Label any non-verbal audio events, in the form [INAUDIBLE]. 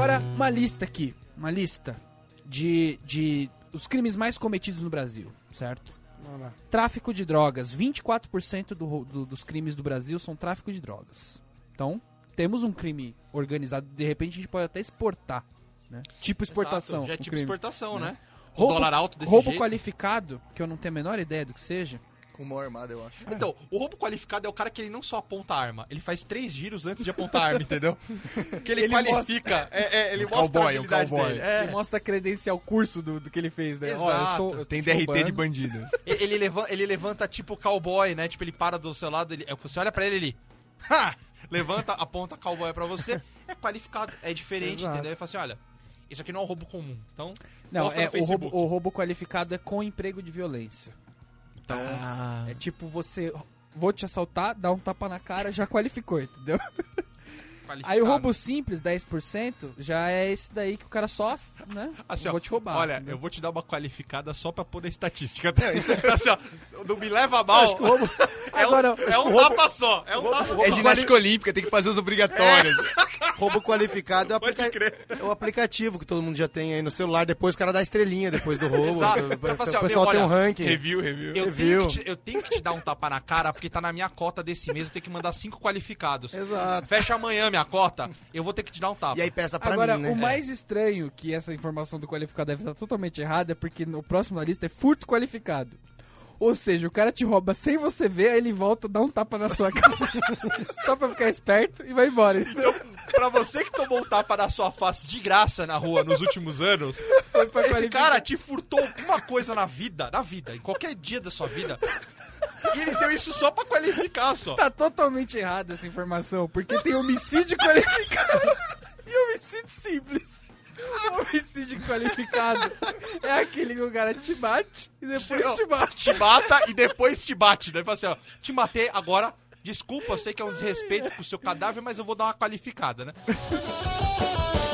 Agora, uma lista aqui. Uma lista de, de os crimes mais cometidos no Brasil, certo? Tráfico de drogas. 24% do, do- dos crimes do Brasil são tráfico de drogas. Então, temos um crime organizado. De repente, a gente pode até exportar. Né? Tipo exportação. Exato, Já é tipo crime. exportação, né? né? O Roubo, dólar alto desse roubo jeito. qualificado, que eu não tenho a menor ideia do que seja. Com mão armada, eu acho. Então, o roubo qualificado é o cara que ele não só aponta a arma, ele faz três giros antes de apontar a arma, entendeu? [LAUGHS] Porque ele, Ele qualifica, é, é, ele Um mostra cowboy, a um cowboy. dele. É. Ele mostra a credencial, o curso do, do que ele fez, né? Ó, eu Exato. sou, eu Tem te DRT roubando. de bandido. [LAUGHS] Ele, ele levanta, ele levanta tipo cowboy, né? Tipo, ele para do seu lado, ele, você olha pra ele, ele... Ha! Levanta, aponta cowboy pra você, é qualificado, é diferente, Exato. entendeu? Ele fala assim, olha, isso aqui não é um roubo comum, então... Não, é, o, roubo, o roubo qualificado é com emprego de violência. Então, Ah. é tipo você... Vou te assaltar, dá um tapa na cara, já qualificou, [LAUGHS] entendeu? Aí o roubo simples, 10%, já é esse daí que o cara só, né? Assim, vou ó, te roubar. Olha, entendeu? eu vou te dar uma qualificada só pra pôr na estatística. Não, isso [LAUGHS] é assim, ó, não me leva mal. Acho que o roubo. [LAUGHS] É um, Agora, é acho um tapa só. É um tapa É só. ginástica olímpica, tem que fazer os obrigatórios. Roubo qualificado é o, aplica- crer. é o aplicativo que todo mundo já tem aí no celular. Depois o cara dá estrelinha depois do roubo. Exato. O- assim, pessoal meu, tem um ranking. Review, review. Eu tenho, Review. que te, eu tenho que te dar um tapa na cara porque tá na minha cota desse mês. Eu tenho que mandar cinco qualificados. Exato. Fecha amanhã minha cota, eu vou ter que te dar um tapa. E aí peça pra Agora, mim, né? o mais estranho que essa informação do qualificado deve estar totalmente errada é porque no próximo na lista é furto qualificado. Ou seja, o cara te rouba sem você ver, aí ele volta, dá um tapa na sua [LAUGHS] cara. só pra ficar esperto e vai embora. Então, pra você que tomou um tapa na sua face de graça na rua nos últimos anos, esse cara te furtou alguma coisa na vida, na vida, em qualquer dia da sua vida. E ele deu isso só pra qualificar, só. Tá totalmente errada essa informação, porque tem homicídio qualificado e homicídio simples. O homicídio qualificado é aquele que o cara te bate e depois te bate. Te mata e depois te bate. Daí fala assim, ó, te matei, agora, desculpa, eu sei que é um desrespeito pro seu cadáver, mas eu vou dar uma qualificada, né? [LAUGHS]